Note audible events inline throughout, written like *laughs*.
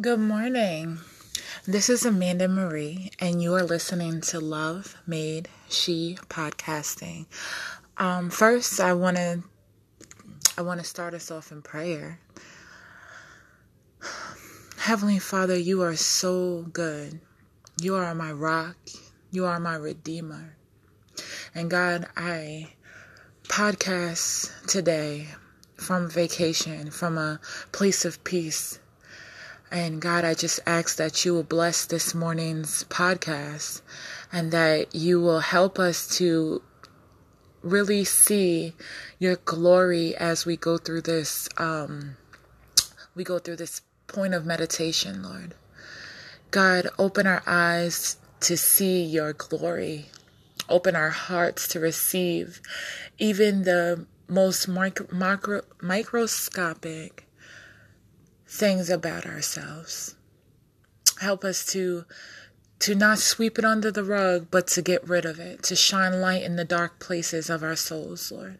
Good morning. This is Amanda Marie, and you are listening to Love Made She podcasting. Um, first, I want to I want to start us off in prayer. *sighs* Heavenly Father, you are so good. You are my rock. You are my redeemer. And God, I podcast today from vacation, from a place of peace and God, I just ask that you will bless this morning's podcast and that you will help us to really see your glory as we go through this um we go through this point of meditation, Lord. God, open our eyes to see your glory. Open our hearts to receive even the most micro, micro, microscopic things about ourselves. Help us to to not sweep it under the rug, but to get rid of it, to shine light in the dark places of our souls, Lord.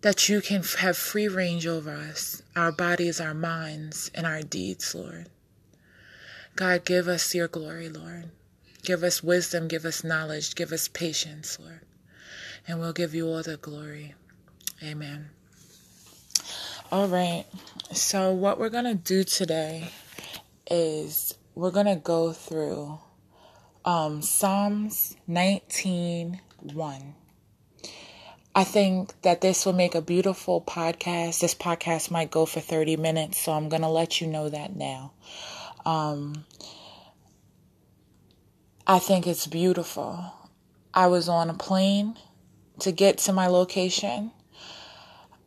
That you can have free range over us, our bodies, our minds, and our deeds, Lord. God, give us your glory, Lord. Give us wisdom, give us knowledge, give us patience, Lord. And we'll give you all the glory. Amen. All right. So, what we're going to do today is we're going to go through um, Psalms 19 1. I think that this will make a beautiful podcast. This podcast might go for 30 minutes, so I'm going to let you know that now. Um, I think it's beautiful. I was on a plane to get to my location,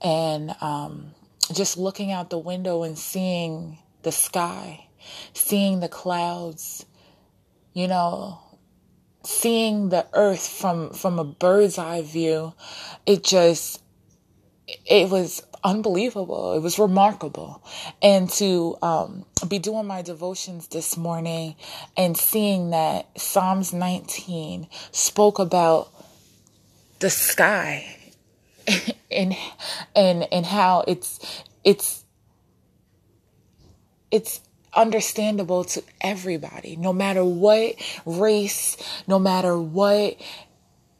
and um, just looking out the window and seeing the sky, seeing the clouds, you know, seeing the earth from from a bird's eye view, it just it was unbelievable. It was remarkable. And to um, be doing my devotions this morning and seeing that Psalms 19 spoke about the sky and and and how it's it's it's understandable to everybody no matter what race no matter what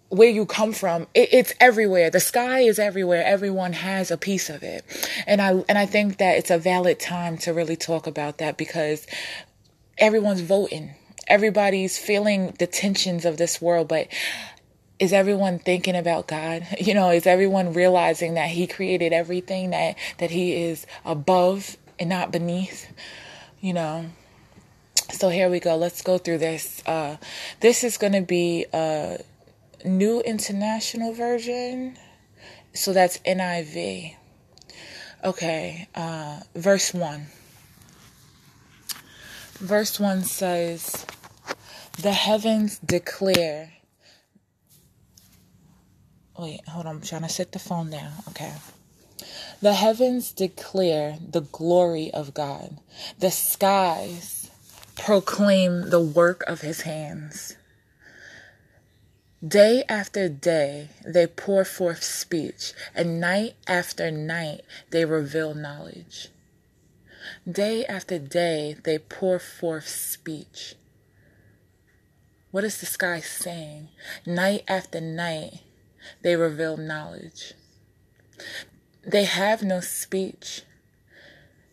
where you come from it, it's everywhere. The sky is everywhere. Everyone has a piece of it. And i and i think that it's a valid time to really talk about that because everyone's voting. Everybody's feeling the tensions of this world but is everyone thinking about God? *laughs* You know, is everyone realizing that he created everything that that he is above and not beneath? You know. So here we go. Let's go through this. Uh this is going to be a new international version. So that's NIV. Okay, uh verse 1. Verse 1 says, "The heavens declare Wait, hold on. I'm trying to set the phone down. Okay. The heavens declare the glory of God. The skies proclaim the work of his hands. Day after day they pour forth speech, and night after night they reveal knowledge. Day after day they pour forth speech. What is the sky saying? Night after night they reveal knowledge. They have no speech.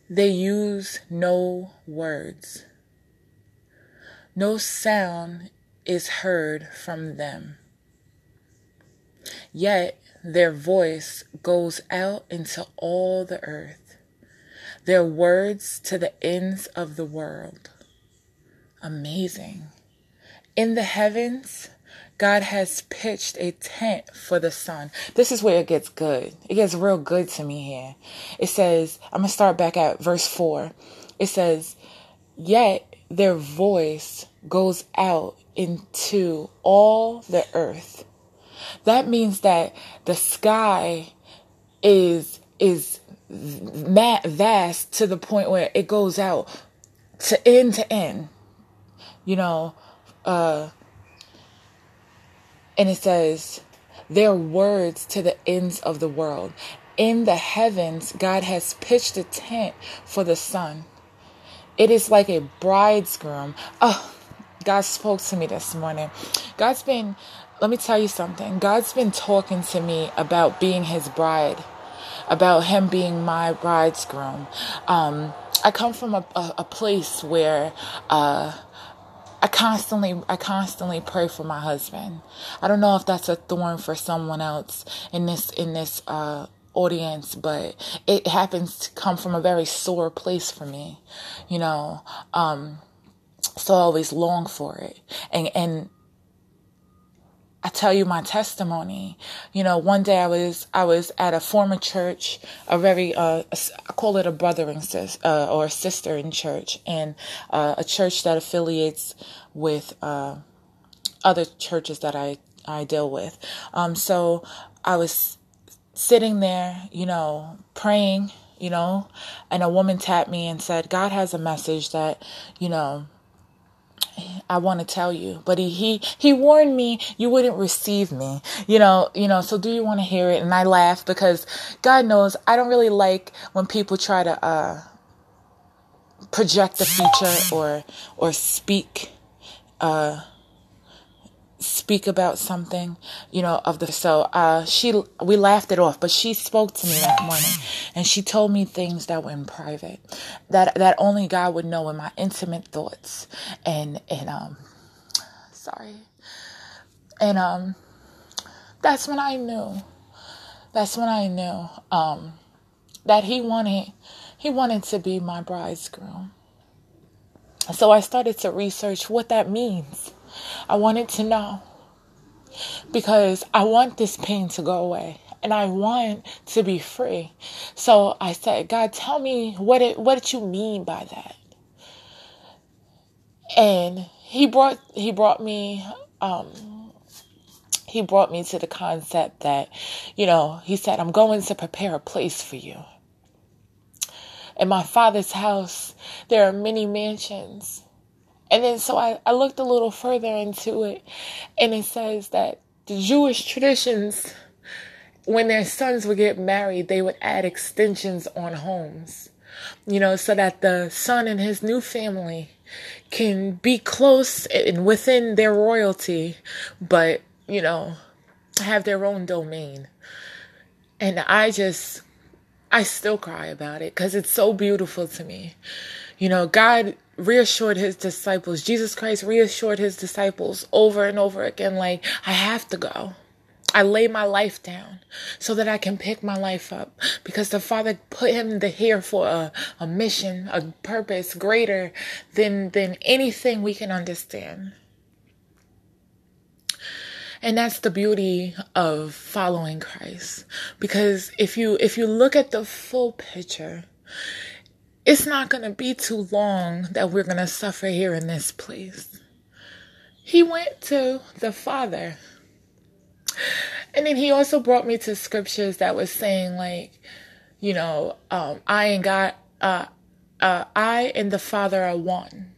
They use no words. No sound is heard from them. Yet their voice goes out into all the earth, their words to the ends of the world. Amazing. In the heavens, God has pitched a tent for the sun. This is where it gets good. It gets real good to me here. It says, I'm going to start back at verse 4. It says, Yet their voice goes out into all the earth. That means that the sky is is vast to the point where it goes out to end to end. You know, uh and it says, their words to the ends of the world. In the heavens, God has pitched a tent for the sun. it is like a bridegroom. Oh, God spoke to me this morning. God's been, let me tell you something. God's been talking to me about being his bride, about him being my bridegroom. Um, I come from a, a, a place where, uh, I constantly I constantly pray for my husband. I don't know if that's a thorn for someone else in this in this uh audience, but it happens to come from a very sore place for me, you know. Um, so I always long for it. And, and I tell you my testimony. You know, one day I was I was at a former church, a very uh, I call it a brother and sis uh, or sister in church, and uh, a church that affiliates with uh, other churches that I I deal with. Um, so I was sitting there, you know, praying, you know, and a woman tapped me and said, God has a message that, you know, I want to tell you, but he, he, he warned me you wouldn't receive me, you know, you know, so do you want to hear it? And I laugh because God knows I don't really like when people try to, uh, project the future or, or speak, uh, speak about something, you know, of the so uh she we laughed it off, but she spoke to me that morning and she told me things that were in private that that only God would know in my intimate thoughts. And and um sorry. And um that's when I knew. That's when I knew um that he wanted he wanted to be my bridegroom. So I started to research what that means I wanted to know because I want this pain to go away and I want to be free. So I said, God, tell me what it what did you mean by that? And he brought he brought me um he brought me to the concept that, you know, he said, I'm going to prepare a place for you. In my father's house, there are many mansions. And then so I, I looked a little further into it, and it says that the Jewish traditions, when their sons would get married, they would add extensions on homes, you know, so that the son and his new family can be close and within their royalty, but, you know, have their own domain. And I just, I still cry about it because it's so beautiful to me. You know, God reassured his disciples. Jesus Christ reassured his disciples over and over again, like, I have to go. I lay my life down so that I can pick my life up because the Father put him here for a, a mission, a purpose greater than, than anything we can understand. And that's the beauty of following Christ. Because if you, if you look at the full picture, it's not going to be too long that we're going to suffer here in this place. He went to the Father. And then he also brought me to scriptures that was saying, like, you know, um, I and God, uh, uh, I and the Father are one.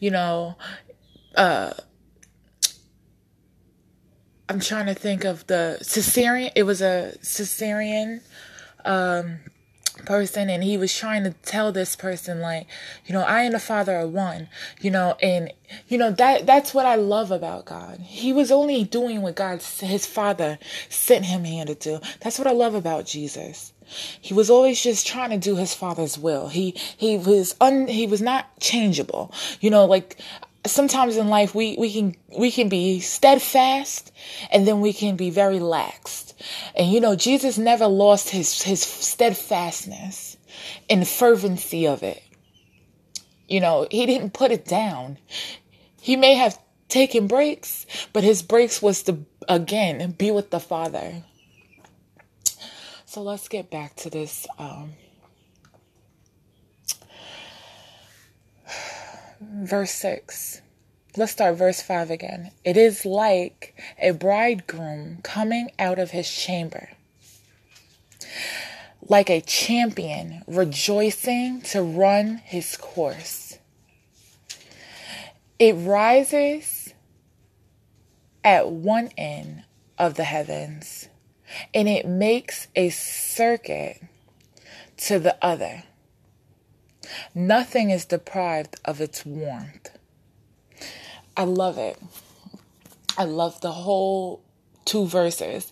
You know, uh, I'm trying to think of the Caesarean. It was a Caesarean um, person and he was trying to tell this person like you know i and the father are one you know and you know that that's what i love about god. He was only doing what god his father sent him here to do. That's what i love about jesus. He was always just trying to do his father's will. He he was un he was not changeable. You know like sometimes in life we, we can we can be steadfast and then we can be very laxed. And you know, Jesus never lost his his steadfastness and fervency of it. You know, he didn't put it down. He may have taken breaks, but his breaks was to again be with the Father. So let's get back to this um, verse 6. Let's start verse 5 again. It is like a bridegroom coming out of his chamber, like a champion rejoicing to run his course. It rises at one end of the heavens and it makes a circuit to the other Nothing is deprived of its warmth. I love it. I love the whole two verses.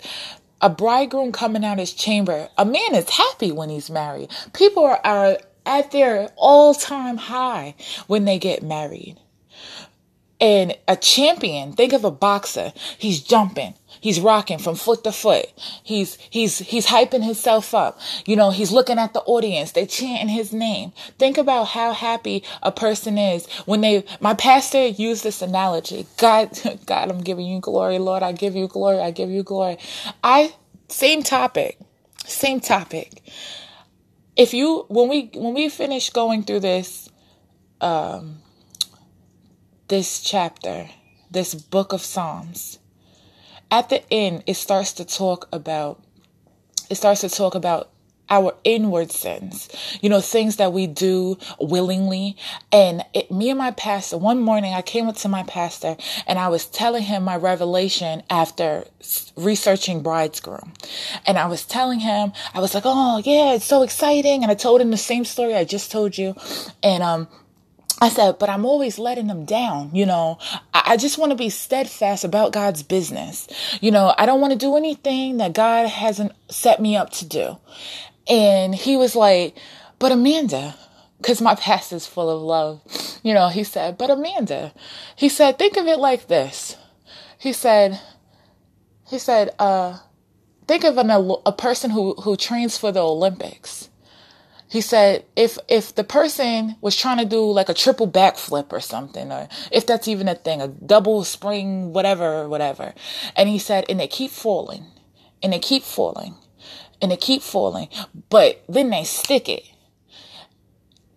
A bridegroom coming out his chamber. A man is happy when he's married. People are, at their all time high when they get married. And a champion, think of a boxer. He's jumping. He's rocking from foot to foot. He's, he's, he's hyping himself up. You know, he's looking at the audience. They chanting his name. Think about how happy a person is when they, my pastor used this analogy. God, *laughs* God, I'm giving you glory. Lord, I give you glory. I give you glory. I, same topic, same topic. If you, when we, when we finish going through this, um, this chapter, this book of Psalms, at the end, it starts to talk about, it starts to talk about our inward sins, you know, things that we do willingly. And it, me and my pastor, one morning I came up to my pastor and I was telling him my revelation after researching Bridegroom. And I was telling him, I was like, oh yeah, it's so exciting. And I told him the same story I just told you. And, um, I said, but I'm always letting them down. You know, I, just want to be steadfast about God's business. You know, I don't want to do anything that God hasn't set me up to do. And he was like, but Amanda, because my *laughs* past is full of love. You know, he said, but Amanda, he said, think of it like this. He said, he said, uh, think of an, a person who, who trains for the Olympics he said if if the person was trying to do like a triple backflip or something or if that's even a thing a double spring whatever whatever and he said and they keep falling and they keep falling and they keep falling but then they stick it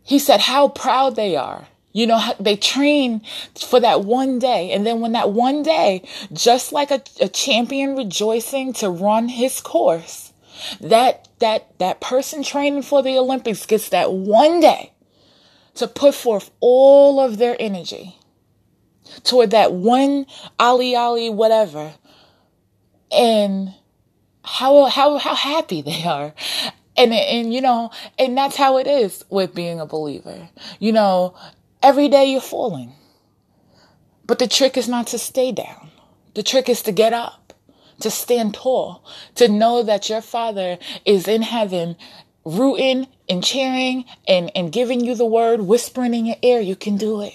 he said how proud they are you know, they train for that one day. And then when that one day, just like a, a champion rejoicing to run his course, that that that person training for the Olympics gets that one day to put forth all of their energy toward that one Ali Ali whatever. And how how how happy they are. And and you know and that's how it is with being a believer. You know every day you're falling but the trick is not to stay down. The trick is to get up to stand tall, to know that your father is in heaven rooting and cheering and, and giving you the word, whispering in your ear, you can do it.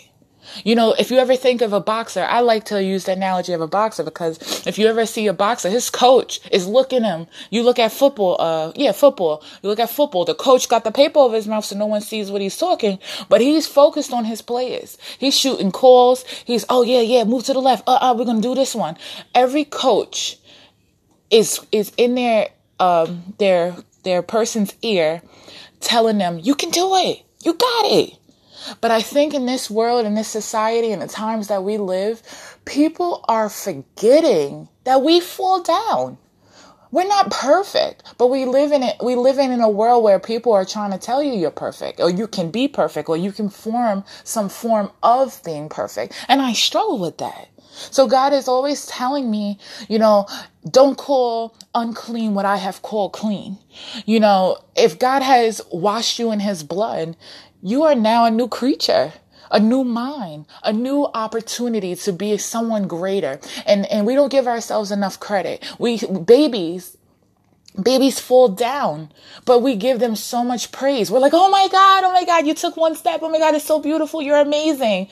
You know, if you ever think of a boxer, I like to use the analogy of a boxer because if you ever see a boxer, his coach is looking him. You look at football, uh, yeah, football. You look at football. The coach got the paper over his mouth so no one sees what he's talking, but he's focused on his players. He's shooting calls. He's, oh yeah, yeah, move to the left. Uh, uh, we're going to do this one. Every coach is is in their um their their person's ear telling them you can do it. You got it. But i think in this world in this society in the times that we live people are forgetting that we fall down. We're not perfect but we live in it we live in, in a world where people are trying to tell you you're perfect or you can be perfect or you can form some form of being perfect. And i struggle with that so God is always telling me, you know, don't call unclean what I have called clean. You know, if God has washed you in his blood, you are now a new creature a new mind, a new opportunity to be someone greater. And, and we don't give ourselves enough credit. We, babies, babies fall down, but we give them so much praise. We're like, oh my God, oh my God, you took one step. Oh my God, it's so beautiful. You're amazing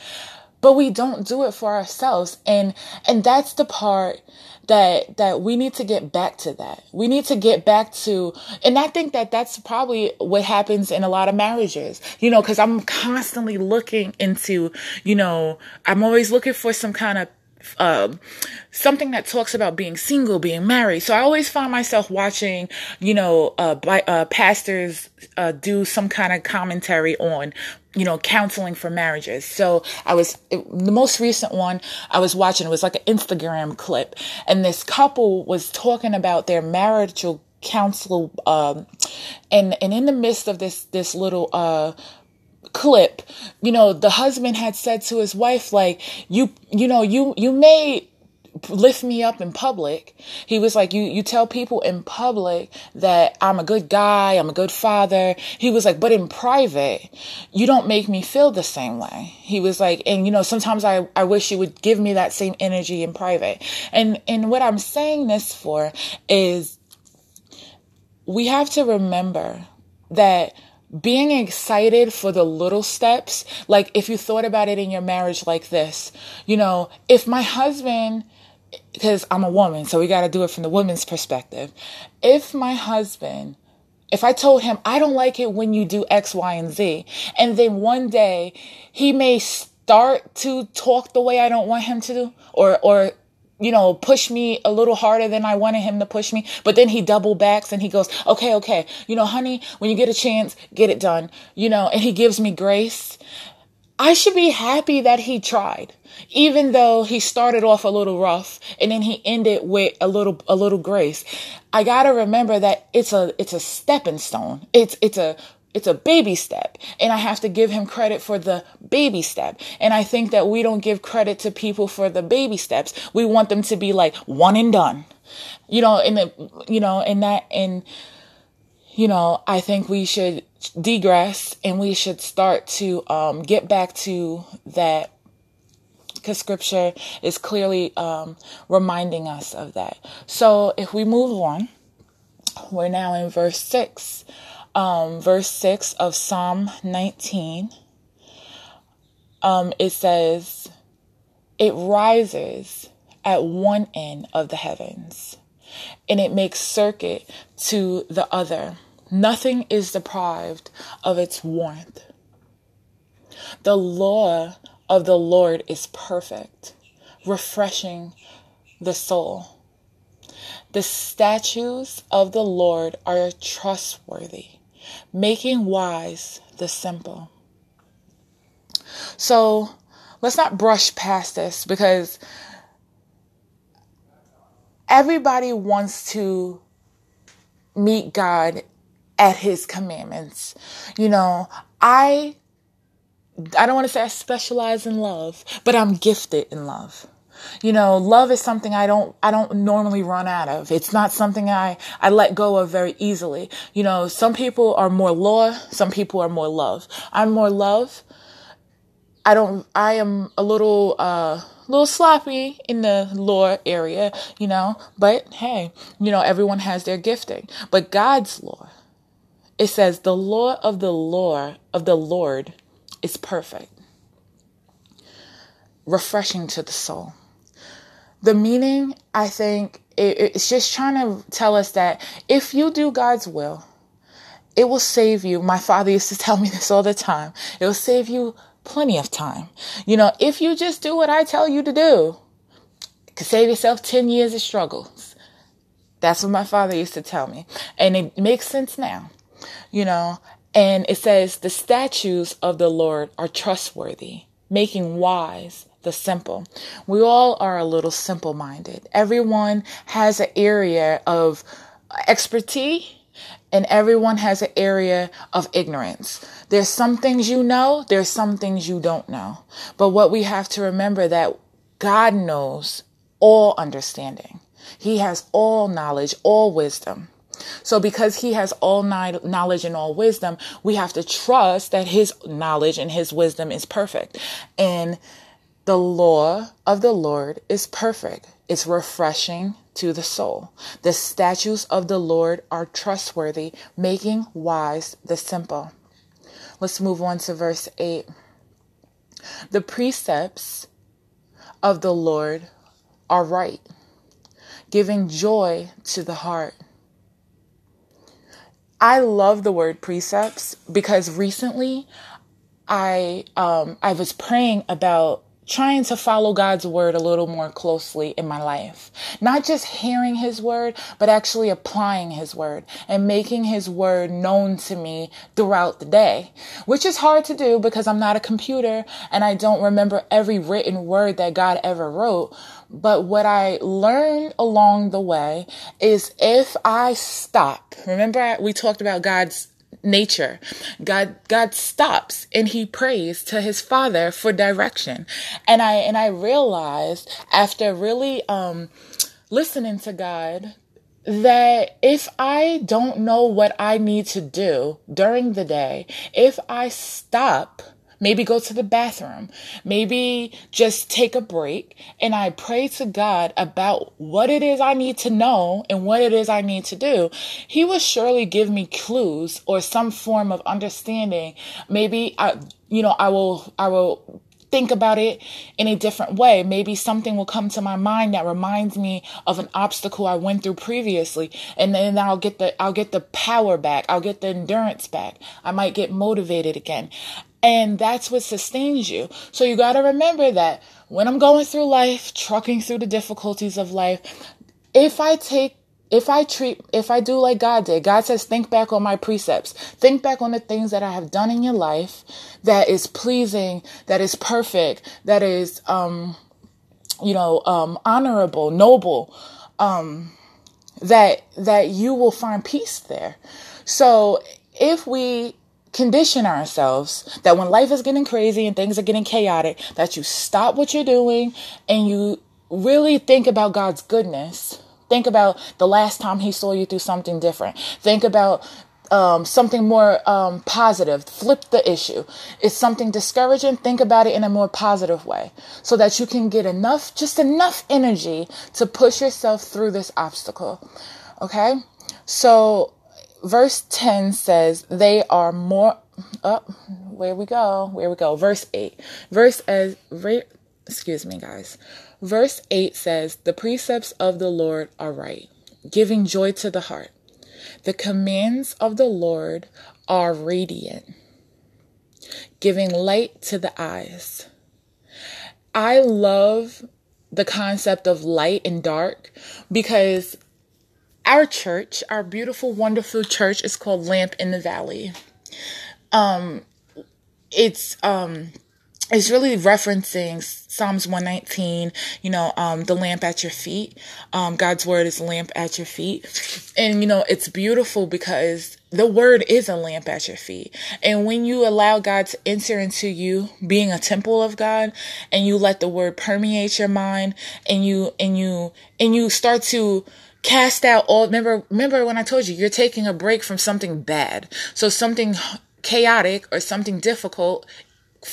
but we don't do it for ourselves. And and that's the part that that we need to get back to that. We need to get back to and i think that that's probably what happens in a lot of marriages you know because i'm constantly looking into you know i'm always looking for some kind of um, something that talks about being single, being married. So I always find myself watching, you know, uh, by, uh, pastors uh, do some kind of commentary on you know, counseling for marriages. So I was, it, the most recent one I was watching, it was like an Instagram clip. And this couple was talking about their marital counsel, um, and, and in the midst of this, this little, uh, clip, you know, the husband had said to his wife, like, you, you know, you, you may lift me up in public. He was like, you, you tell people in public that I'm a good guy, I'm a good father. He was like, but in private, you don't make me feel the same way. He was like, and you know, sometimes I, I wish you would give me that same energy in private. And, and what I'm saying this for is we have to remember that being excited for the little steps, like if you thought about it in your marriage like this, you know, if my husband, because I'm a woman, so we got to do it from the woman's perspective. If my husband, if I told him, I don't like it when you do X, Y, and Z, and then one day he may start to talk the way I don't want him to do, or, or you know, push me a little harder than I wanted him to push me. But then he double backs and he goes, okay, okay, you know, honey, when you get a chance, get it done, you know, and he gives me grace. I should be happy that he tried, even though he started off a little rough and then he ended with a little, a little grace. I gotta remember that it's a, it's a stepping stone. It's, it's a it's a baby step and I have to give him credit for the baby step. And I think that we don't give credit to people for the baby steps. We want them to be like one and done. You know, in the, you know, in that, and, you know, I think we should digress and we should start to, um, get back to that because scripture is clearly, um, reminding us of that. So if we move on, we're now in verse six um, verse 6 of Psalm 19, um, it says, It rises at one end of the heavens and it makes circuit to the other. Nothing is deprived of its warmth. The law of the Lord is perfect, refreshing the soul. The statutes of the Lord are trustworthy making wise the simple. So let's not brush past this because everybody wants to meet God at his commandments. You know, I I don't want to say I specialize in love, but I'm gifted in love. You know, love is something I don't, I don't normally run out of. It's not something I, I let go of very easily. You know, some people are more law, some people are more love. I'm more love. I don't, I am a little, uh, little sloppy in the law area, you know, but hey, you know, everyone has their gifting. But God's law, it says the law of the law of the Lord is perfect, refreshing to the soul the meaning, I think, it's just trying to tell us that if you do God's will, it will save you. My father used to *laughs* tell me this all the time. It will save you plenty of time. You know, if you just do what I tell you to do, it could save yourself 10 years of struggles. That's what my father used to tell me. And it makes sense now, you know, and it says the statutes of the Lord are trustworthy, making wise the simple. We all are a little simple minded. Everyone has an area of expertise and everyone has an area of ignorance. There's some things you know, there's some things you don't know. But what we have to remember that God knows all understanding. He has all knowledge, all wisdom. So because he has all knowledge and all wisdom, we have to trust that his knowledge and his wisdom is perfect. And the law of the Lord is perfect. It's refreshing to the soul. The statutes of the Lord are trustworthy, making wise the simple. Let's move on to verse 8. The precepts of the Lord are right, giving joy to the heart. I love the word precepts because recently I um, I was praying about trying to follow God's word a little more closely in my life. Not just hearing his word, but actually applying his word and making his word known to me throughout the day, which is hard to do because I'm not a computer and I don't remember every written word that God ever wrote. But what I learned along the way is if I stop, remember we talked about God's nature. God God stops and he prays to his father for direction. And I and I realized after really um listening to God that if I don't know what I need to do during the day, if I stop maybe go to the bathroom, maybe just take a break, and I pray to God about what it is I need to know and what it is I need to do, He will surely give me clues or some form of understanding. Maybe I, you know, I will, I will think about it in a different way. Maybe something will come to my mind that reminds me of an obstacle I went through previously. And then I'll get the, I'll get the power back. I'll get the endurance back. I might get motivated again. And that's what sustains you. So you got to remember that when I'm going through life, trucking through the difficulties of life, if I take if I treat, if I do like God did, God says, think back on my precepts. Think back on the things that I have done in your life that is pleasing, that is perfect, that is, um, you know, um, honorable, noble, um, that, that you will find peace there. So if we condition ourselves that when life is getting crazy and things are getting chaotic, that you stop what you're doing and you really think about God's goodness. Think about the last time He saw you through something different. Think about um, something more um, positive. Flip the issue. It's something discouraging. Think about it in a more positive way so that you can get enough, just enough energy to push yourself through this obstacle. Okay? So verse 10 says they are more up oh, where we go where we go. Verse 8 verse as re, excuse me guys. Verse 8 says the precepts of the lord are right giving joy to the heart. The commands of the lord are radiant giving light to the eyes. I love the concept of light and dark because our church, our beautiful, wonderful church is called Lamp in the Valley. Um, it's, um, it's really referencing Psalms 119, you know, um, the lamp at your feet. Um, God's word is lamp at your feet. And, you know, it's beautiful because the word is a lamp at your feet. And when you allow God to enter into you being a temple of God and you let the word permeate your mind and you, and you, and you start to, cast out all remember remember when I told you you're taking a break from something bad. So something chaotic or something difficult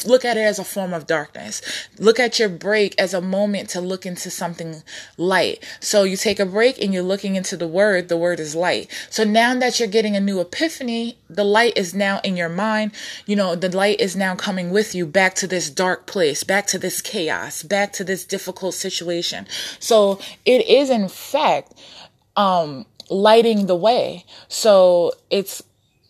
look at it as a form of darkness. Look at your break as a moment to look into something light. So you take a break and you're looking into the word, the word is light. So now that you're getting a new epiphany, the light is now in your mind. You know, the light is now coming with you back to this dark place, back to this chaos, back to this difficult situation. So it is in fact um, lighting the way. So it's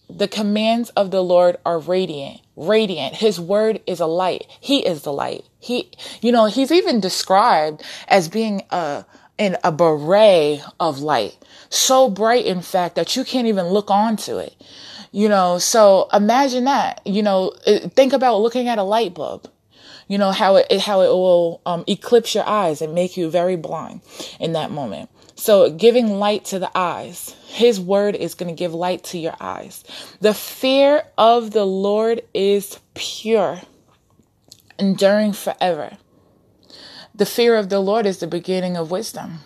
the commands of the Lord are radiant, radiant. His word is a light. He is the light. He, you know, he's even described as being a, in a beret of light. So bright, in fact, that you can't even look onto it. You know, so imagine that, you know, think about looking at a light bulb you know how it how it will um, eclipse your eyes and make you very blind in that moment so, giving light to the eyes. His word is going to give light to your eyes. The fear of the Lord is pure, enduring forever. The fear of the Lord is the beginning of wisdom.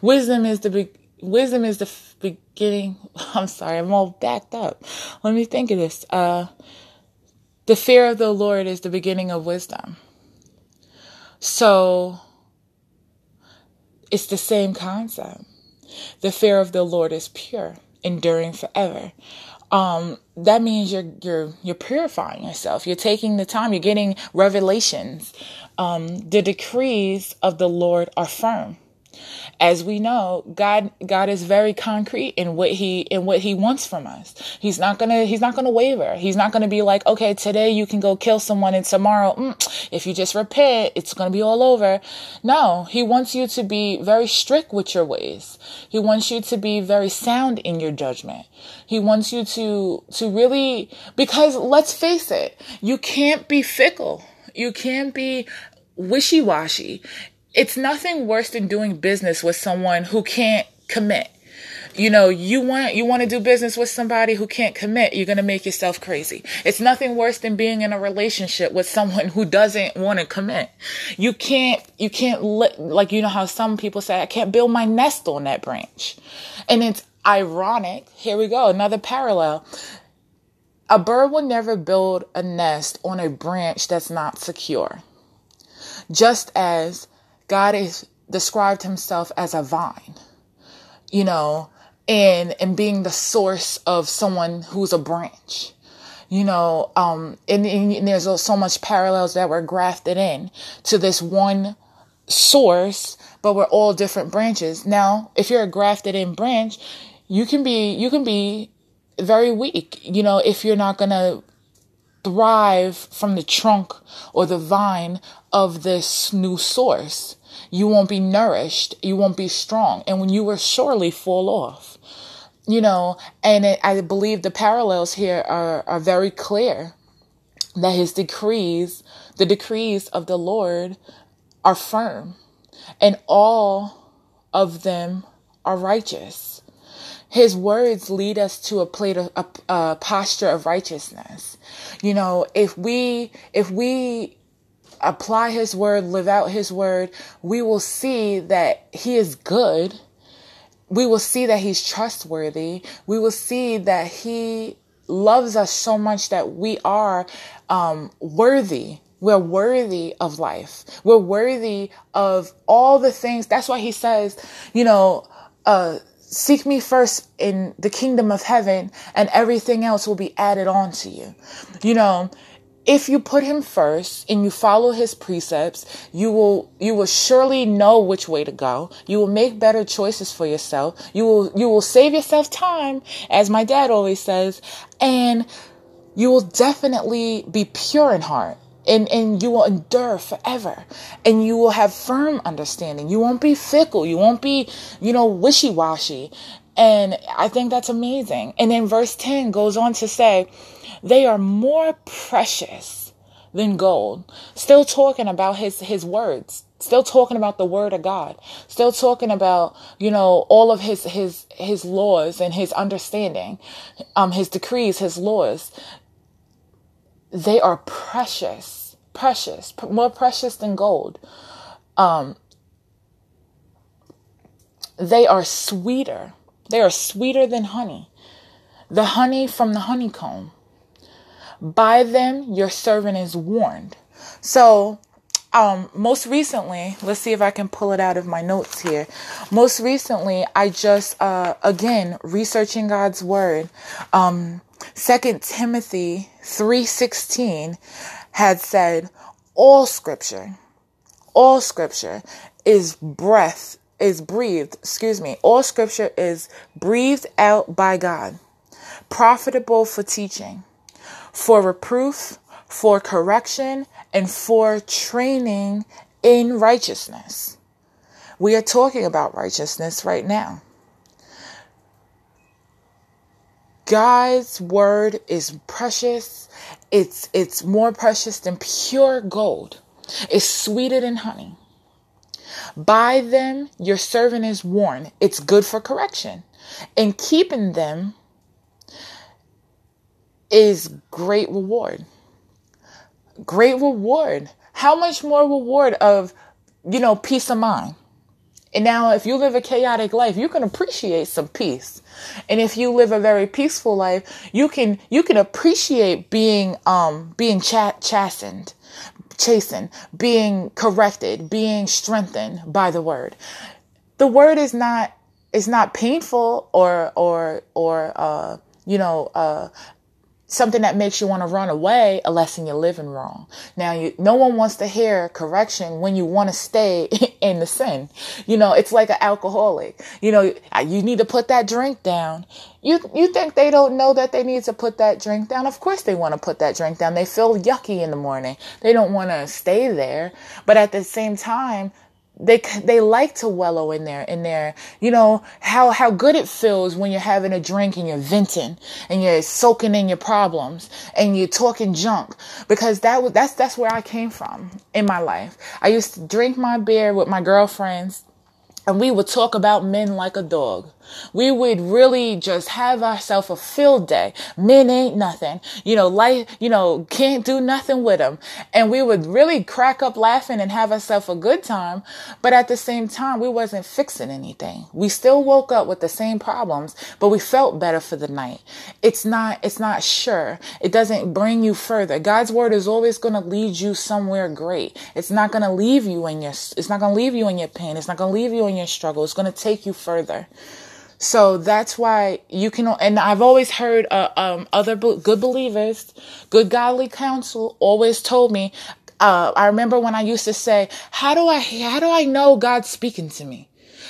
Wisdom is the be- wisdom is the f- beginning. *laughs* I'm sorry, I'm all backed up. Let me think of this. Uh, the fear of the Lord is the beginning of wisdom. So it's the same concept. The fear of the Lord is pure, enduring forever. Um, that means you're you're you're purifying yourself. You're taking the time. You're getting revelations. Um, the decrees of the Lord are firm as we know, God God is very concrete in what he in what he wants from us. He's not going to he's not going to waver. He's not going to be like, "Okay, today you can go kill someone and tomorrow, mm, if you just repent, it's going to be all over." No, he wants you to be very strict with your ways. He wants you to be very sound in your judgment. He wants you to to really because let's face it, you can't be fickle. You can't be wishy-washy it's nothing worse than doing business with someone who can't commit. you know, you want you want to do business with somebody who can't commit, you're going to make yourself crazy. It's nothing worse than being in a relationship with someone who doesn't want to commit. You can't you can't li- like you know how some people say I can't build my nest on that branch. And it's ironic. Here we go, another parallel. A bird will never build a nest on a branch that's not secure. Just as God is described himself as a vine, you know, and and being the source of someone who's a branch you know um and, and, there's so much parallels that were grafted in to this one source but we're all different branches. Now if you're a grafted in branch you can be you can be very weak you know if you're not gonna thrive from the trunk or the vine of this new source. You won't be nourished. You won't be strong. And when you will surely fall off you know, and it, I believe the parallels here are, are very clear that his decrees, the decrees of the Lord are firm and all of them are righteous. His words lead us to a plate of a, a posture of righteousness. You know, if we, if we apply his word, live out his word, we will see that he is good we will see that he's trustworthy. We will see that he loves us so much that we are um, worthy. We're worthy of life. We're worthy of all the things. That's why he says, you know, uh, seek me first in the kingdom of heaven and everything else will be added on to you. You know, if you put him first and you follow his precepts you will you will surely know which way to go. You will make better choices for yourself. You will you will save yourself time as my dad always says and you will definitely be pure in heart and, and you will endure forever and you will have firm understanding you won't be fickle you won't be you know wishy-washy and i think that's amazing and then verse 10 goes on to say they are more precious than gold. Still talking about his, his words. Still talking about the word of God. Still talking about, you know, all of his, his, his laws and his understanding, um, his decrees, his laws. They are precious, precious, more precious than gold. Um, they are sweeter. They are sweeter than honey. The honey from the honeycomb. By them your servant is warned. So, um, most recently, let's see if I can pull it out of my notes here. Most recently, I just, uh, again, researching God's word. Um, Second Timothy 3:16 had said, all scripture, all scripture is breath, is breathed, excuse me, all scripture is breathed out by God, profitable for teaching for reproof, for correction, and for training in righteousness. We are talking about righteousness right now. God's word is precious. It's it's more precious than pure gold. It's sweeter than honey. By them your servant is warned. It's good for correction. And keeping them is great reward. Great reward. How much more reward of, you know, peace of mind? And now, if you live a chaotic life, you can appreciate some peace. And if you live a very peaceful life, you can you can appreciate being um being ch- chastened, chastened, being corrected, being strengthened by the word. The word is not is not painful or or or uh you know uh something that makes you want to run away a lesson you're living wrong. Now, you, no one wants to hear correction when you want to stay *laughs* in the sin. You know, it's like an alcoholic. You know, you need to put that drink down. You, you think they don't know that they need to put that drink down? Of course they want to put that drink down. They feel yucky in the morning. They don't want to stay there. But at the same time, they they like to wallow in there in there. You know how how good it feels when you're having a drink and you're venting and you're soaking in your problems and you're talking junk because that was that's that's where I came from in my life. I used to drink my beer with my girlfriends and we would talk about men like a dog We would really just have ourselves a field day. Men ain't nothing. You know, life, you know, can't do nothing with them. And we would really crack up laughing and have ourselves a good time. But at the same time, we wasn't fixing anything. We still woke up with the same problems, but we felt better for the night. It's not, it's not sure. It doesn't bring you further. God's word is always going to lead you somewhere great. It's not going to leave you in your, it's not going to leave you in your pain. It's not going to leave you in your struggle. It's going to take you further. So that's why you can, and I've always heard uh, um, other good believers, good godly counsel always told me. Uh, I remember when I used to say, "How do I, how do I know God's speaking to me?"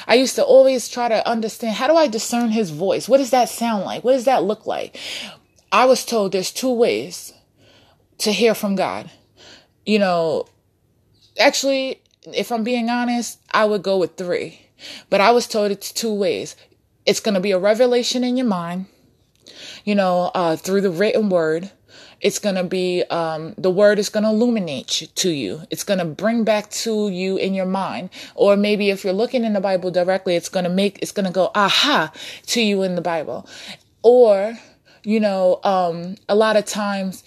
I used to always try to understand how do I discern His voice. What does that sound like? What does that look like? I was told there's two ways to hear from God. You know, actually, if I'm being honest, I would go with three. But I was told it's two ways. It's going to be a revelation in your mind, you know, uh, through the written word. It's going to be, um, the word is going to illuminate to you. It's going to bring back to you in your mind. Or maybe if you're looking in the Bible directly, it's going to make, it's going to go aha to you in the Bible. Or, you know, um, a lot of times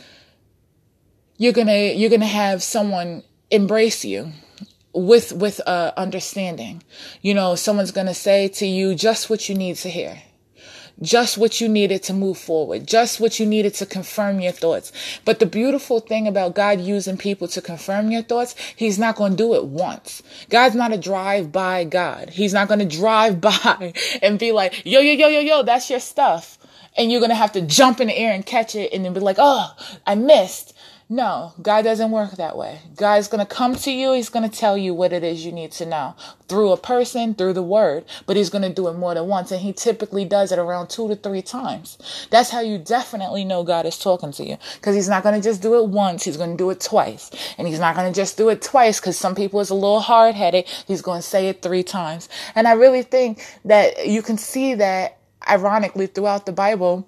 you're going to, you're going to have someone embrace you with with uh, understanding. You know, someone's to say to you just what you need to hear. Just what you needed to move forward, just what you needed to confirm your thoughts. But the beautiful thing about God using people to confirm your thoughts, He's not going to do it once. God's not a drive by God. He's not going *laughs* to drive by and be like, yo, yo, yo, yo, yo, that's your stuff. And you're going to have to jump in the air and catch it and then be like, oh, I missed. No, God doesn't work that way. God's going to come to you. He's going to tell you what it is you need to know through a person, through the word, but he's going to do it more than once. And he typically does it around two to three times. That's how you definitely know God is talking to you because he's not going to just do it once. He's going to do it twice. And he's not going to just do it twice because some people is a little hard headed. He's going to say it three times. And I really think that you can see that ironically throughout the Bible.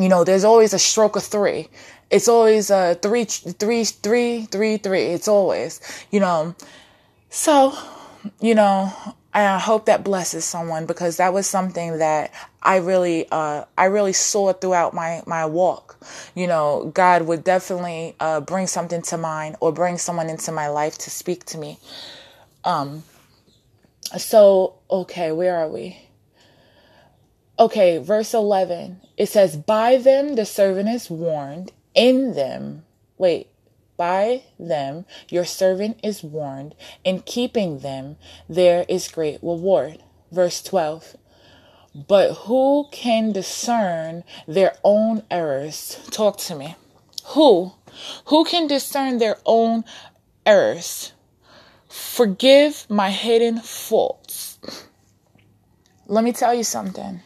You know, there's always a stroke of three it's always uh three three three three three. It's always, you know. So, you know, I hope that blesses someone because that was something that I really uh I really saw throughout my my walk. You know, God would definitely uh bring something to mind or bring someone into my life to speak to me. Um so okay, where are we? Okay, verse 11. It says, By them the servant is warned, in them, wait, by them your servant is warned, in keeping them there is great reward. Verse 12. But who can discern their own errors? Talk to me. Who? Who can discern their own errors? Forgive my hidden faults. Let me tell you something.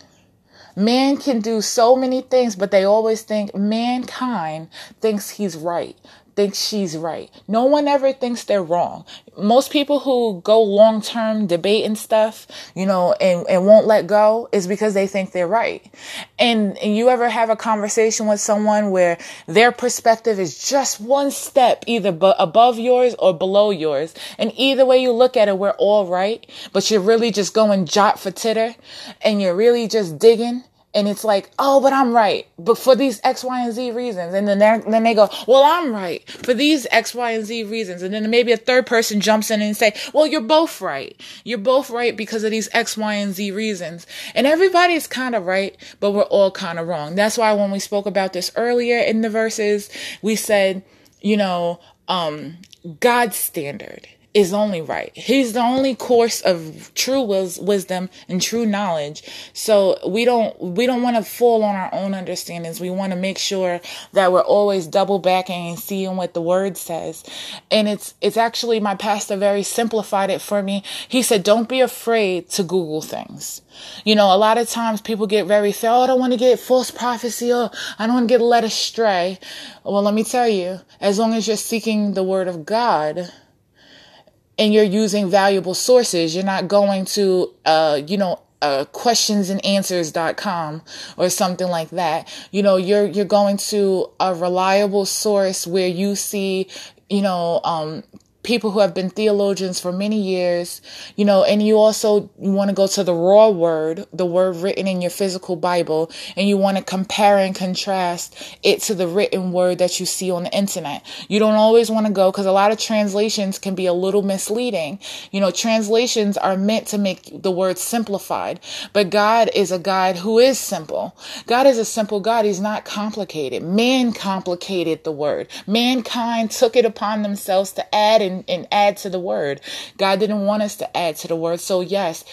Man can do so many things, but they always think mankind thinks he's right thinks she's right. No one ever thinks they're wrong. Most people who go long term debate and stuff, you know, and, and won't let go is because they think they're right. And, and you ever have a conversation with someone where their perspective is just one step either b- above yours or below yours. And either way you look at it, we're all right, but you're really just going jot for titter and you're really just digging and it's like, oh, but I'm right, but for these X, Y, and Z reasons. And then then they go, well, I'm right for these X, Y, and Z reasons. And then maybe a third person jumps in and say, well, you're both right. You're both right because of these X, Y, and Z reasons. And everybody's kind of right, but we're all kind of wrong. That's why when we spoke about this earlier in the verses, we said, you know, um, God's standard is only right. He's the only course of true wisdom and true knowledge. So we don't we don't want to fall on our own understandings. We want to make sure that we're always double backing and seeing what the word says. And it's it's actually my pastor very simplified it for me. He said, "Don't be afraid to Google things." You know, a lot of times people get very fear. Oh, I don't want to get false prophecy or I don't want to get led astray. Well, let me tell you, as long as you're seeking the word of God, and you're using valuable sources. You're not going to, uh, you know, uh, questionsandanswers.com or something like that. You know, you're, you're going to a reliable source where you see, you know, um, people who have been theologians for many years, you know, and you also want to go to the raw word, the word written in your physical Bible, and you want to compare and contrast it to the written word that you see on the internet. You don't always want to go because a lot of translations can be a little misleading. You know, translations are meant to make the word simplified, but God is a God who is simple. God is a simple God. He's not complicated. Man complicated the word. Mankind took it upon themselves to add and, and add to the word. God didn't want us to add to the word. So yes,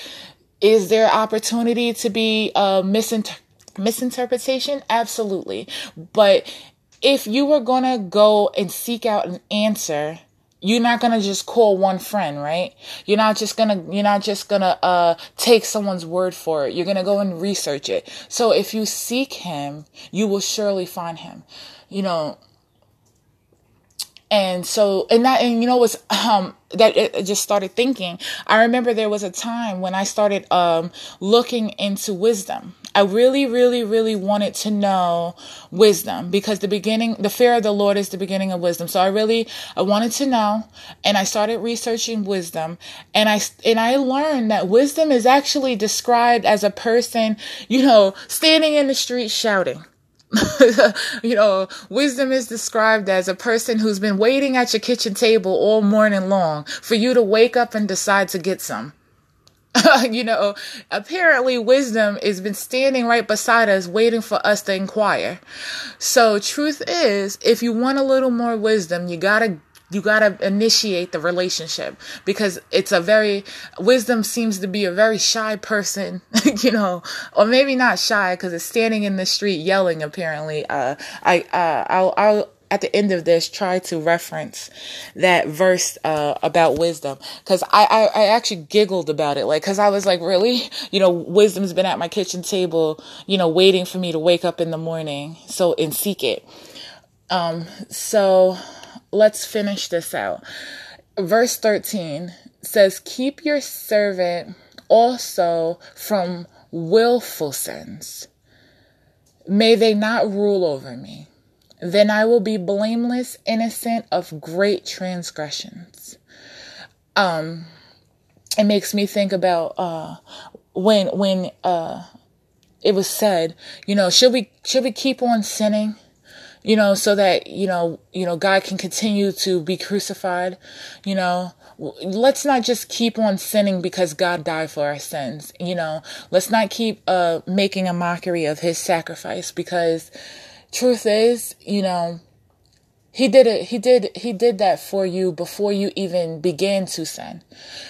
is there opportunity to be uh, misinter- misinterpretation? Absolutely. But if you were going to go and seek out an answer, you're not gonna just call one friend, right? You're not just gonna you're not just gonna uh take someone's word for it. You're gonna go and research it. So if you seek him, you will surely find him. You know, and so, and that, and you know, was, um, that it just started thinking. I remember there was a time when I started, um, looking into wisdom. I really, really, really wanted to know wisdom because the beginning, the fear of the Lord is the beginning of wisdom. So I really, I wanted to know and I started researching wisdom and I, and I learned that wisdom is actually described as a person, you know, standing in the street shouting *laughs* you know, wisdom is described as a person who's been waiting at your kitchen table all morning long for you to wake up and decide to get some. *laughs* you know, apparently wisdom has been standing right beside us waiting for us to inquire. So truth is, if you want a little more wisdom, you gotta you got to initiate the relationship because it's a very wisdom seems to be a very shy person *laughs* you know or maybe not shy because it's standing in the street yelling apparently. Uh i uh i'll i'll at the end of this try to reference that verse uh, about wisdom. Because I, I, I actually giggled about it like because i was like really? You know wisdom's been at my kitchen table you know waiting for me to wake up in the morning so and seek it. Um so let's finish this out. Verse 13 says, Keep your servant also from willful sins. May they not rule over me. Then I will be blameless, innocent of great transgressions. Um, it makes me think about uh, when when uh, it was said, you know, should we should we keep on sinning? You know, so that, you know, you know, God can continue to be crucified, you know, let's not just keep on sinning because God died for our sins, you know, let's not keep, uh, making a mockery of his sacrifice because truth is, you know, he did it. He did, he did that for you before you even began to sin,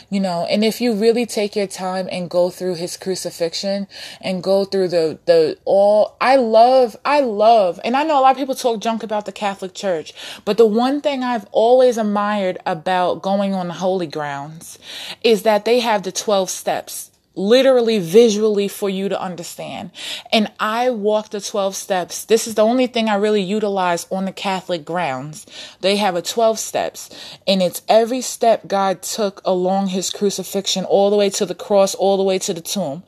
you know, and if you really take your time and go through his crucifixion and go through the, the all, I love, I love, and I know a lot of people talk junk about the Catholic Church, but the one thing I've always admired about going on the holy grounds is that they have the 12 steps literally visually for you to understand. And I walk the 12 steps. This is the only thing I really utilize on the Catholic grounds. They have a 12 steps and it's every step God took along his crucifixion all the way to the cross, all the way to the tomb.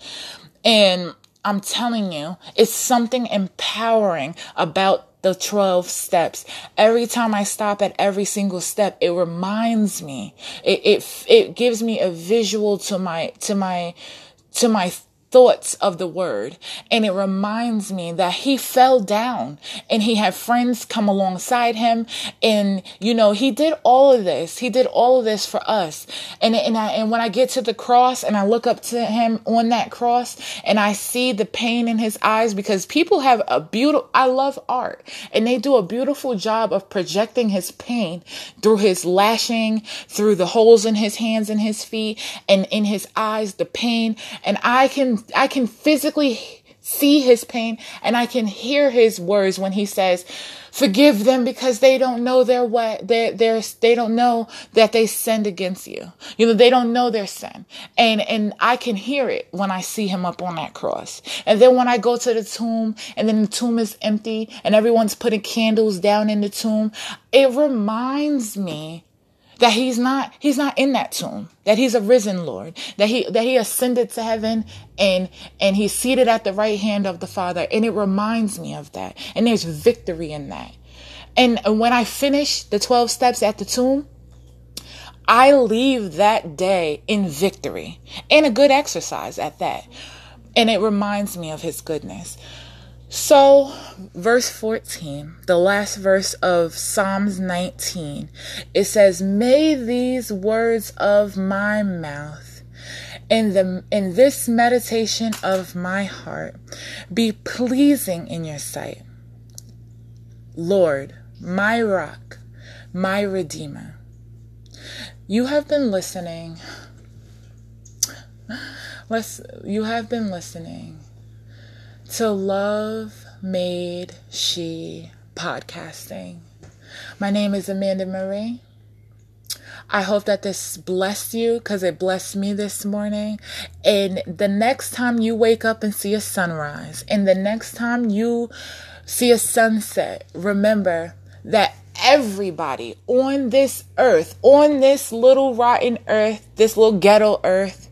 And I'm telling you, it's something empowering about the 12 steps. Every time I stop at every single step, it reminds me, it, it, it gives me a visual to my, to my, to my thoughts of the word. And it reminds me that he fell down and he had friends come alongside him. And, you know, he did all of this. He did all of this for us. And, and, I, and when I get to the cross and I look up to him on that cross and I see the pain in his eyes because people have a beautiful, I love art and they do a beautiful job of projecting his pain through his lashing, through the holes in his hands and his feet and in his eyes, the pain. And I can I can physically see his pain and I can hear his words when he says, forgive them because they don't know their way, they they they don't know that they sinned against you. You know, they don't know their sin. And, and I can hear it when I see him up on that cross. And then when I go to the tomb and then the tomb is empty and everyone's putting candles down in the tomb, it reminds me that he's not he's not in that tomb that he's a risen lord that he that he ascended to heaven and and he's seated at the right hand of the father and it reminds me of that and there's victory in that and when i finish the 12 steps at the tomb I leave that day in victory and a good exercise at that. And it reminds me of his goodness. So, verse 14, the last verse of Psalms 19, it says, May these words of my mouth in the in this meditation of my heart be pleasing in your sight. Lord, my rock, my redeemer. You have been listening. Let's you have been listening to Love Made She podcasting. My name is Amanda Marie. I hope that this blessed you because it blessed me this morning. And the next time you wake up and see a sunrise, and the next time you see a sunset, remember that everybody on this earth, on this little rotten earth, this little ghetto earth,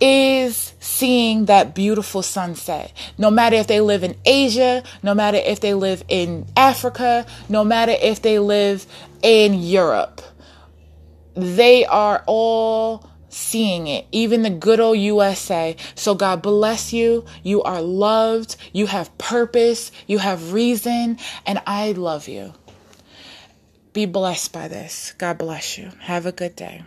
is seeing that beautiful sunset. No matter if they live in Asia, no matter if they live in Africa, no matter if they live in Europe, they are all seeing it, even the good old USA. So God bless you. You are loved. You have purpose. You have reason. And I love you. Be blessed by this. God bless you. Have a good day.